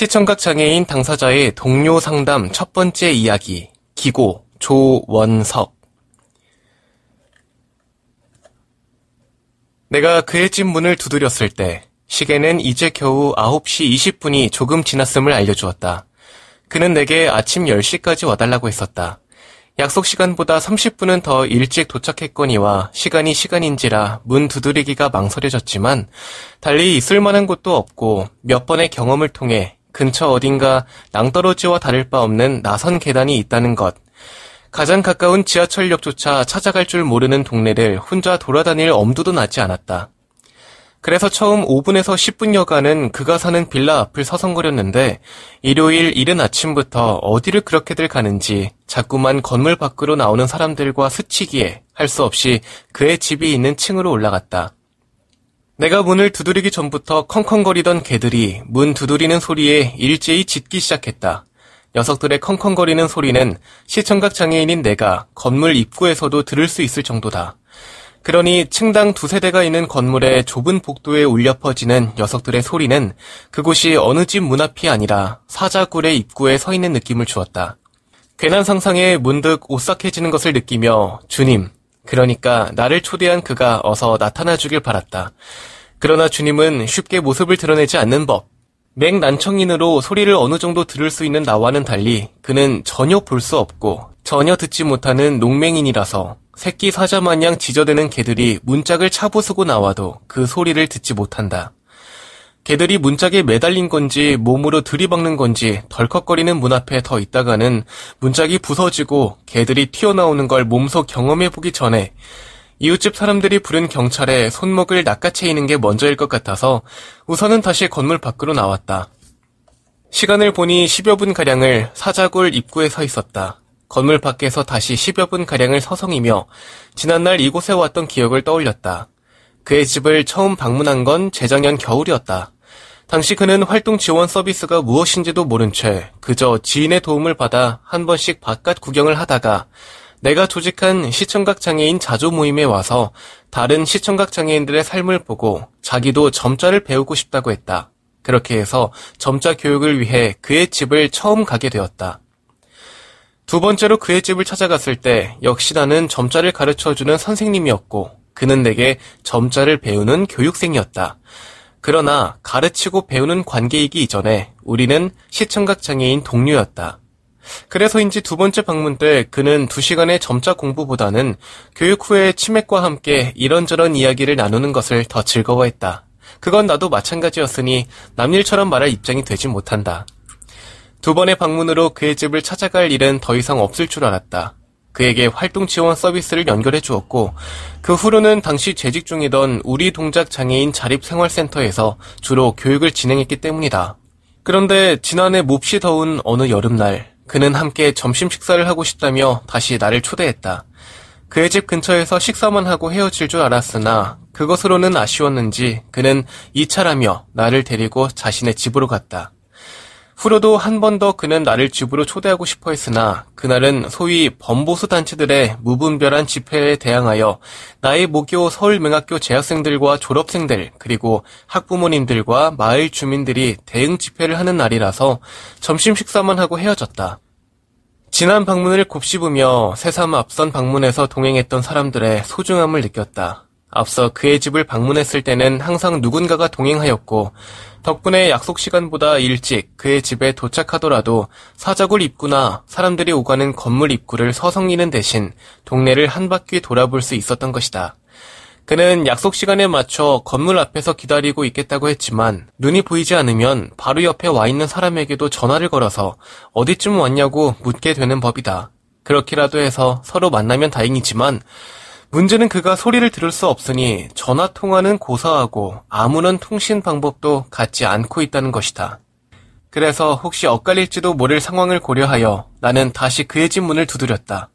시청각 장애인 당사자의 동료 상담 첫 번째 이야기 기고 조원석 내가 그의 집 문을 두드렸을 때 시계는 이제 겨우 9시 20분이 조금 지났음을 알려주었다. 그는 내게 아침 10시까지 와달라고 했었다. 약속 시간보다 30분은 더 일찍 도착했거니와 시간이 시간인지라 문 두드리기가 망설여졌지만 달리 있을 만한 곳도 없고 몇 번의 경험을 통해 근처 어딘가 낭떠러지와 다를 바 없는 나선 계단이 있다는 것. 가장 가까운 지하철역조차 찾아갈 줄 모르는 동네를 혼자 돌아다닐 엄두도 나지 않았다. 그래서 처음 5분에서 10분여간은 그가 사는 빌라 앞을 서성거렸는데 일요일 이른 아침부터 어디를 그렇게들 가는지 자꾸만 건물 밖으로 나오는 사람들과 스치기에 할 수 없이 그의 집이 있는 층으로 올라갔다. 내가 문을 두드리기 전부터 컹컹거리던 개들이 문 두드리는 소리에 일제히 짖기 시작했다. 녀석들의 컹컹거리는 소리는 시청각 장애인인 내가 건물 입구에서도 들을 수 있을 정도다. 그러니 층당 두세 대가 있는 건물의 좁은 복도에 울려 퍼지는 녀석들의 소리는 그곳이 어느 집 문 앞이 아니라 사자굴의 입구에 서 있는 느낌을 주었다. 괜한 상상에 문득 오싹해지는 것을 느끼며 주님, 그러니까 나를 초대한 그가 어서 나타나 주길 바랐다. 그러나 주님은 쉽게 모습을 드러내지 않는 법. 맹난청인으로 소리를 어느 정도 들을 수 있는 나와는 달리 그는 전혀 볼 수 없고 전혀 듣지 못하는 농맹인이라서 새끼 사자 마냥 지저대는 개들이 문짝을 차부수고 나와도 그 소리를 듣지 못한다. 개들이 문짝에 매달린 건지 몸으로 들이박는 건지 덜컥거리는 문 앞에 더 있다가는 문짝이 부서지고 개들이 튀어나오는 걸 몸소 경험해보기 전에 이웃집 사람들이 부른 경찰에 손목을 낚아채이는 게 먼저일 것 같아서 우선은 다시 건물 밖으로 나왔다. 시간을 보니 10여 분가량을 사자굴 입구에 서 있었다. 건물 밖에서 다시 10여 분가량을 서성이며 지난날 이곳에 왔던 기억을 떠올렸다. 그의 집을 처음 방문한 건 재작년 겨울이었다. 당시 그는 활동 지원 서비스가 무엇인지도 모른 채 그저 지인의 도움을 받아 한 번씩 바깥 구경을 하다가 내가 조직한 시청각 장애인 자조 모임에 와서 다른 시청각 장애인들의 삶을 보고 자기도 점자를 배우고 싶다고 했다. 그렇게 해서 점자 교육을 위해 그의 집을 처음 가게 되었다. 두 번째로 그의 집을 찾아갔을 때 역시 나는 점자를 가르쳐주는 선생님이었고 그는 내게 점자를 배우는 교육생이었다. 그러나 가르치고 배우는 관계이기 이전에 우리는 시청각 장애인 동료였다. 그래서인지 두 번째 방문 때 그는 두 시간의 점자 공부보다는 교육 후에 치맥과 함께 이런저런 이야기를 나누는 것을 더 즐거워했다. 그건 나도 마찬가지였으니 남일처럼 말할 입장이 되지 못한다. 두 번의 방문으로 그의 집을 찾아갈 일은 더 이상 없을 줄 알았다. 그에게 활동 지원 서비스를 연결해 주었고 그 후로는 당시 재직 중이던 우리 동작 장애인 자립생활센터에서 주로 교육을 진행했기 때문이다. 그런데 지난해 몹시 더운 어느 여름날 그는 함께 점심 식사를 하고 싶다며 다시 나를 초대했다. 그의 집 근처에서 식사만 하고 헤어질 줄 알았으나 그것으로는 아쉬웠는지 그는 이 차라며 나를 데리고 자신의 집으로 갔다. 후로도 한 번 더 그는 나를 집으로 초대하고 싶어 했으나 그날은 소위 범보수 단체들의 무분별한 집회에 대항하여 나의 모교 서울명학교 재학생들과 졸업생들 그리고 학부모님들과 마을 주민들이 대응 집회를 하는 날이라서 점심 식사만 하고 헤어졌다. 지난 방문을 곱씹으며 새삼 앞선 방문에서 동행했던 사람들의 소중함을 느꼈다. 앞서 그의 집을 방문했을 때는 항상 누군가가 동행하였고 덕분에 약속 시간보다 일찍 그의 집에 도착하더라도 사자굴 입구나 사람들이 오가는 건물 입구를 서성이는 대신 동네를 한 바퀴 돌아볼 수 있었던 것이다. 그는 약속 시간에 맞춰 건물 앞에서 기다리고 있겠다고 했지만 눈이 보이지 않으면 바로 옆에 와 있는 사람에게도 전화를 걸어서 어디쯤 왔냐고 묻게 되는 법이다. 그렇게라도 해서 서로 만나면 다행이지만 문제는 그가 소리를 들을 수 없으니 전화 통화는 고사하고 아무런 통신 방법도 갖지 않고 있다는 것이다. 그래서 혹시 엇갈릴지도 모를 상황을 고려하여 나는 다시 그의 집 문을 두드렸다.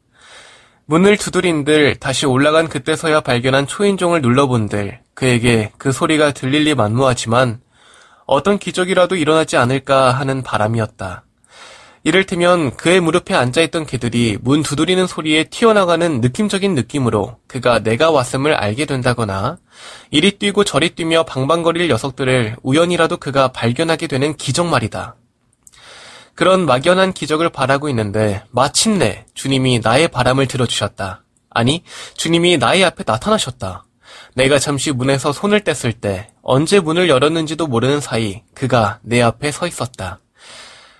문을 두드린들 다시 올라간 그때서야 발견한 초인종을 눌러본들 그에게 그 소리가 들릴 리 만무하지만 어떤 기적이라도 일어나지 않을까 하는 바람이었다. 이를테면 그의 무릎에 앉아있던 개들이 문 두드리는 소리에 튀어나가는 느낌적인 느낌으로 그가 내가 왔음을 알게 된다거나 이리 뛰고 저리 뛰며 방방거릴 녀석들을 우연이라도 그가 발견하게 되는 기적 말이다. 그런 막연한 기적을 바라고 있는데 마침내 주님이 나의 바람을 들어주셨다. 아니, 주님이 나의 앞에 나타나셨다. 내가 잠시 문에서 손을 뗐을 때 언제 문을 열었는지도 모르는 사이 그가 내 앞에 서 있었다.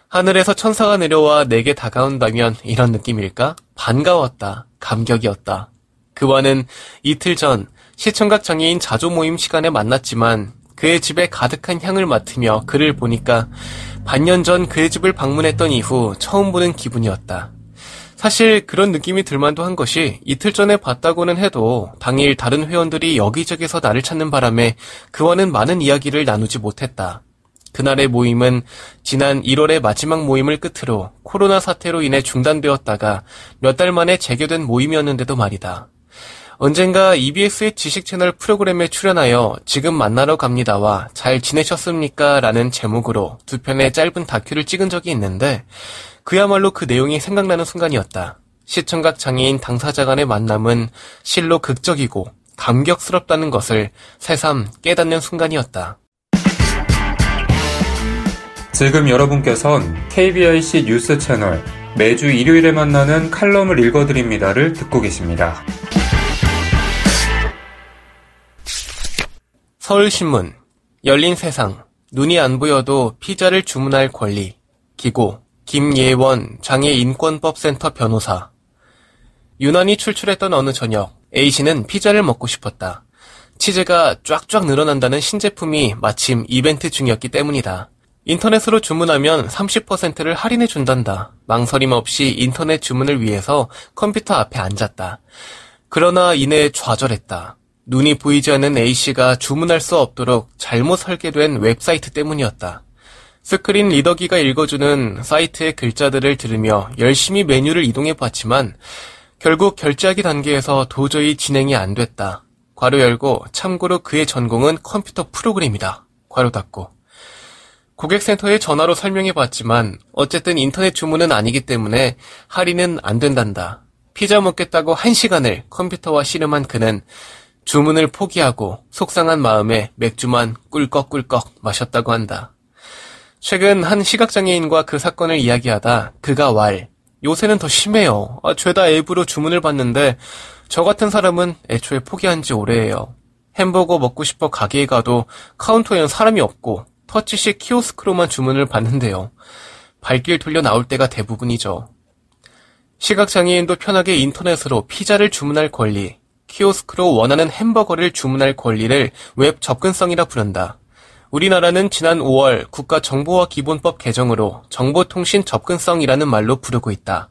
하늘에서 천사가 내려와 내게 다가온다면 이런 느낌일까? 반가웠다. 감격이었다. 그와는 이틀 전 시청각 장애인 자조 모임 시간에 만났지만 그의 집에 가득한 향을 맡으며 그를 보니까 반년 전 그의 집을 방문했던 이후 처음 보는 기분이었다. 사실 그런 느낌이 들만도 한 것이 이틀 전에 봤다고는 해도 당일 다른 회원들이 여기저기서 나를 찾는 바람에 그와는 많은 이야기를 나누지 못했다. 그날의 모임은 지난 1월의 마지막 모임을 끝으로 코로나 사태로 인해 중단되었다가 몇 달 만에 재개된 모임이었는데도 말이다. 언젠가 EBS의 지식 채널 프로그램에 출연하여 지금 만나러 갑니다와 잘 지내셨습니까? 라는 제목으로 두 편의 짧은 다큐를 찍은 적이 있는데 그야말로 그 내용이 생각나는 순간이었다. 시청각 장애인 당사자 간의 만남은 실로 극적이고 감격스럽다는 것을 새삼 깨닫는 순간이었다. 지금 여러분께선 KBIC 뉴스 채널 매주 일요일에 만나는 칼럼을 읽어드립니다를 듣고 계십니다. 서울신문 열린 세상 눈이 안 보여도 피자를 주문할 권리 기고 김예원 장애인권법센터 변호사 유난히 출출했던 어느 저녁 A씨는 피자를 먹고 싶었다. 치즈가 쫙쫙 늘어난다는 신제품이 마침 이벤트 중이었기 때문이다. 인터넷으로 주문하면 30%를 할인해 준단다. 망설임 없이 인터넷 주문을 위해서 컴퓨터 앞에 앉았다. 그러나 이내 좌절했다. 눈이 보이지 않는 A씨가 주문할 수 없도록 잘못 설계된 웹사이트 때문이었다. screen reader기가 읽어주는 사이트의 글자들을 들으며 열심히 메뉴를 이동해 봤지만 결국 결제하기 단계에서 도저히 진행이 안 됐다. 괄호 열고 참고로 그의 전공은 컴퓨터 프로그램이다. 괄호 닫고 고객센터에 전화로 설명해 봤지만 어쨌든 인터넷 주문은 아니기 때문에 할인은 안 된단다. 피자 먹겠다고 한 시간을 컴퓨터와 씨름한 그는 주문을 포기하고 속상한 마음에 맥주만 꿀꺽꿀꺽 마셨다고 한다. 최근 한 시각장애인과 그 사건을 이야기하다 그가 왈, 요새는 더 심해요. 아, 죄다 앱으로 주문을 받는데 저 같은 사람은 애초에 포기한 지 오래예요. 햄버거 먹고 싶어 가게에 가도 카운터에는 사람이 없고 터치식 키오스크로만 주문을 받는데요. 발길 돌려 나올 때가 대부분이죠. 시각장애인도 편하게 인터넷으로 피자를 주문할 권리, 키오스크로 원하는 햄버거를 주문할 권리를 웹 접근성이라 부른다. 우리나라는 지난 5월 국가정보화 기본법 개정으로 정보통신 접근성이라는 말로 부르고 있다.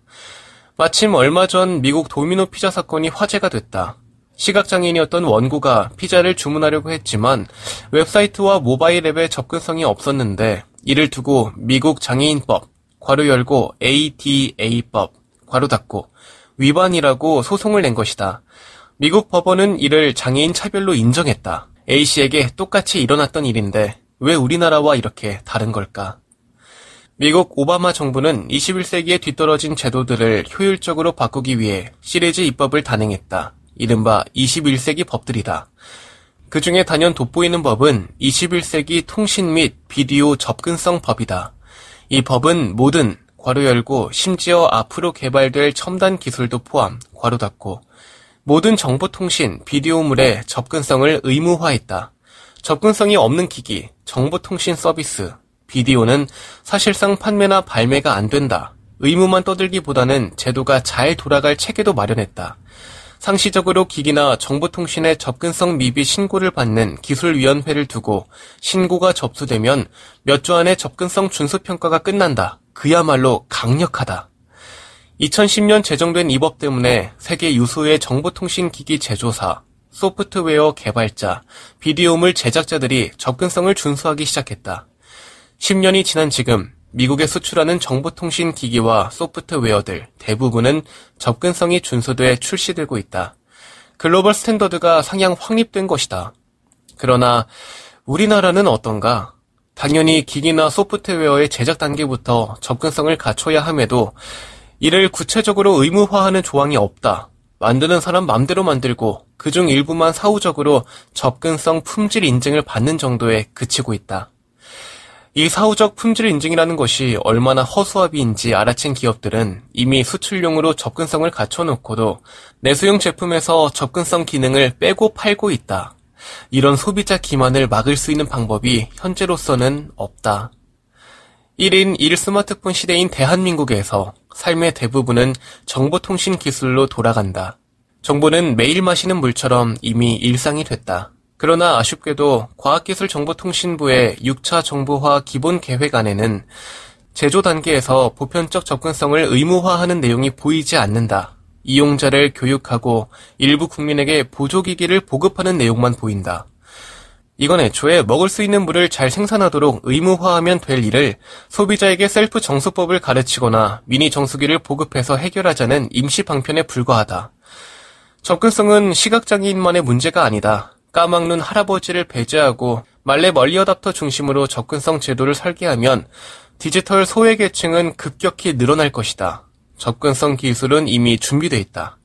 마침 얼마 전 미국 도미노 피자 사건이 화제가 됐다. 시각장애인이었던 원고가 피자를 주문하려고 했지만 웹사이트와 모바일 앱의 접근성이 없었는데 이를 두고 미국 장애인법 괄호 열고 ADA법 괄호 닫고 위반이라고 소송을 낸 것이다. 미국 법원은 이를 장애인 차별로 인정했다. A씨에게 똑같이 일어났던 일인데 왜 우리나라와 이렇게 다른 걸까? 미국 오바마 정부는 21세기에 뒤떨어진 제도들을 효율적으로 바꾸기 위해 시리즈 입법을 단행했다. 이른바 21세기 법들이다. 그 중에 단연 돋보이는 법은 21세기 통신 및 비디오 접근성 법이다. 이 법은 모든 괄호 열고 심지어 앞으로 개발될 첨단 기술도 포함 괄호 닫고 모든 정보통신, 비디오물의 접근성을 의무화했다. 접근성이 없는 기기, 정보통신 서비스, 비디오는 사실상 판매나 발매가 안 된다. 의무만 떠들기보다는 제도가 잘 돌아갈 체계도 마련했다. 상시적으로 기기나 정보통신의 접근성 미비 신고를 받는 기술위원회를 두고 신고가 접수되면 몇 주 안에 접근성 준수평가가 끝난다. 그야말로 강력하다. 2010년 제정된 이 법 때문에 세계 유수의 정보통신기기 제조사, 소프트웨어 개발자, 비디오물 제작자들이 접근성을 준수하기 시작했다. 10년이 지난 지금 미국에 수출하는 정보통신 기기와 소프트웨어들 대부분은 접근성이 준수돼 출시되고 있다. 글로벌 스탠더드가 상향 확립된 것이다. 그러나 우리나라는 어떤가? 당연히 기기나 소프트웨어의 제작 단계부터 접근성을 갖춰야 함에도 이를 구체적으로 의무화하는 조항이 없다. 만드는 사람 맘대로 만들고 그중 일부만 사후적으로 접근성 품질 인증을 받는 정도에 그치고 있다. 이 사후적 품질 인증이라는 것이 얼마나 허수아비인지 알아챈 기업들은 이미 수출용으로 접근성을 갖춰놓고도 내수용 제품에서 접근성 기능을 빼고 팔고 있다. 이런 소비자 기만을 막을 수 있는 방법이 현재로서는 없다. 1인 1 스마트폰 시대인 대한민국에서 삶의 대부분은 정보통신 기술로 돌아간다. 정보는 매일 마시는 물처럼 이미 일상이 됐다. 그러나 아쉽게도 과학기술정보통신부의 6차 정보화 기본 계획 안에는 제조 단계에서 보편적 접근성을 의무화하는 내용이 보이지 않는다. 이용자를 교육하고 일부 국민에게 보조기기를 보급하는 내용만 보인다. 이건 애초에 먹을 수 있는 물을 잘 생산하도록 의무화하면 될 일을 소비자에게 셀프 정수법을 가르치거나 미니 정수기를 보급해서 해결하자는 임시 방편에 불과하다. 접근성은 시각장애인만의 문제가 아니다. 까막눈 할아버지를 배제하고 말레 멀리 어답터 중심으로 접근성 제도를 설계하면 디지털 소외계층은 급격히 늘어날 것이다. 접근성 기술은 이미 준비돼 있다.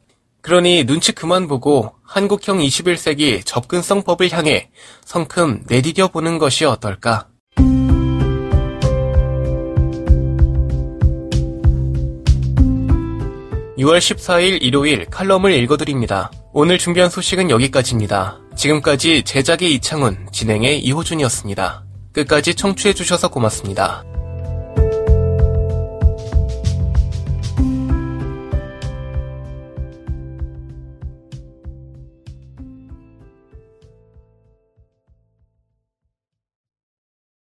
그러니 눈치 그만 보고 한국형 21세기 접근성법을 향해 성큼 내디뎌 보는 것이 어떨까? 6월 14일 일요일 칼럼을 읽어드립니다. 오늘 준비한 소식은 여기까지입니다. 지금까지 제작의 이창훈, 진행의 이호준이었습니다. 끝까지 청취해주셔서 고맙습니다.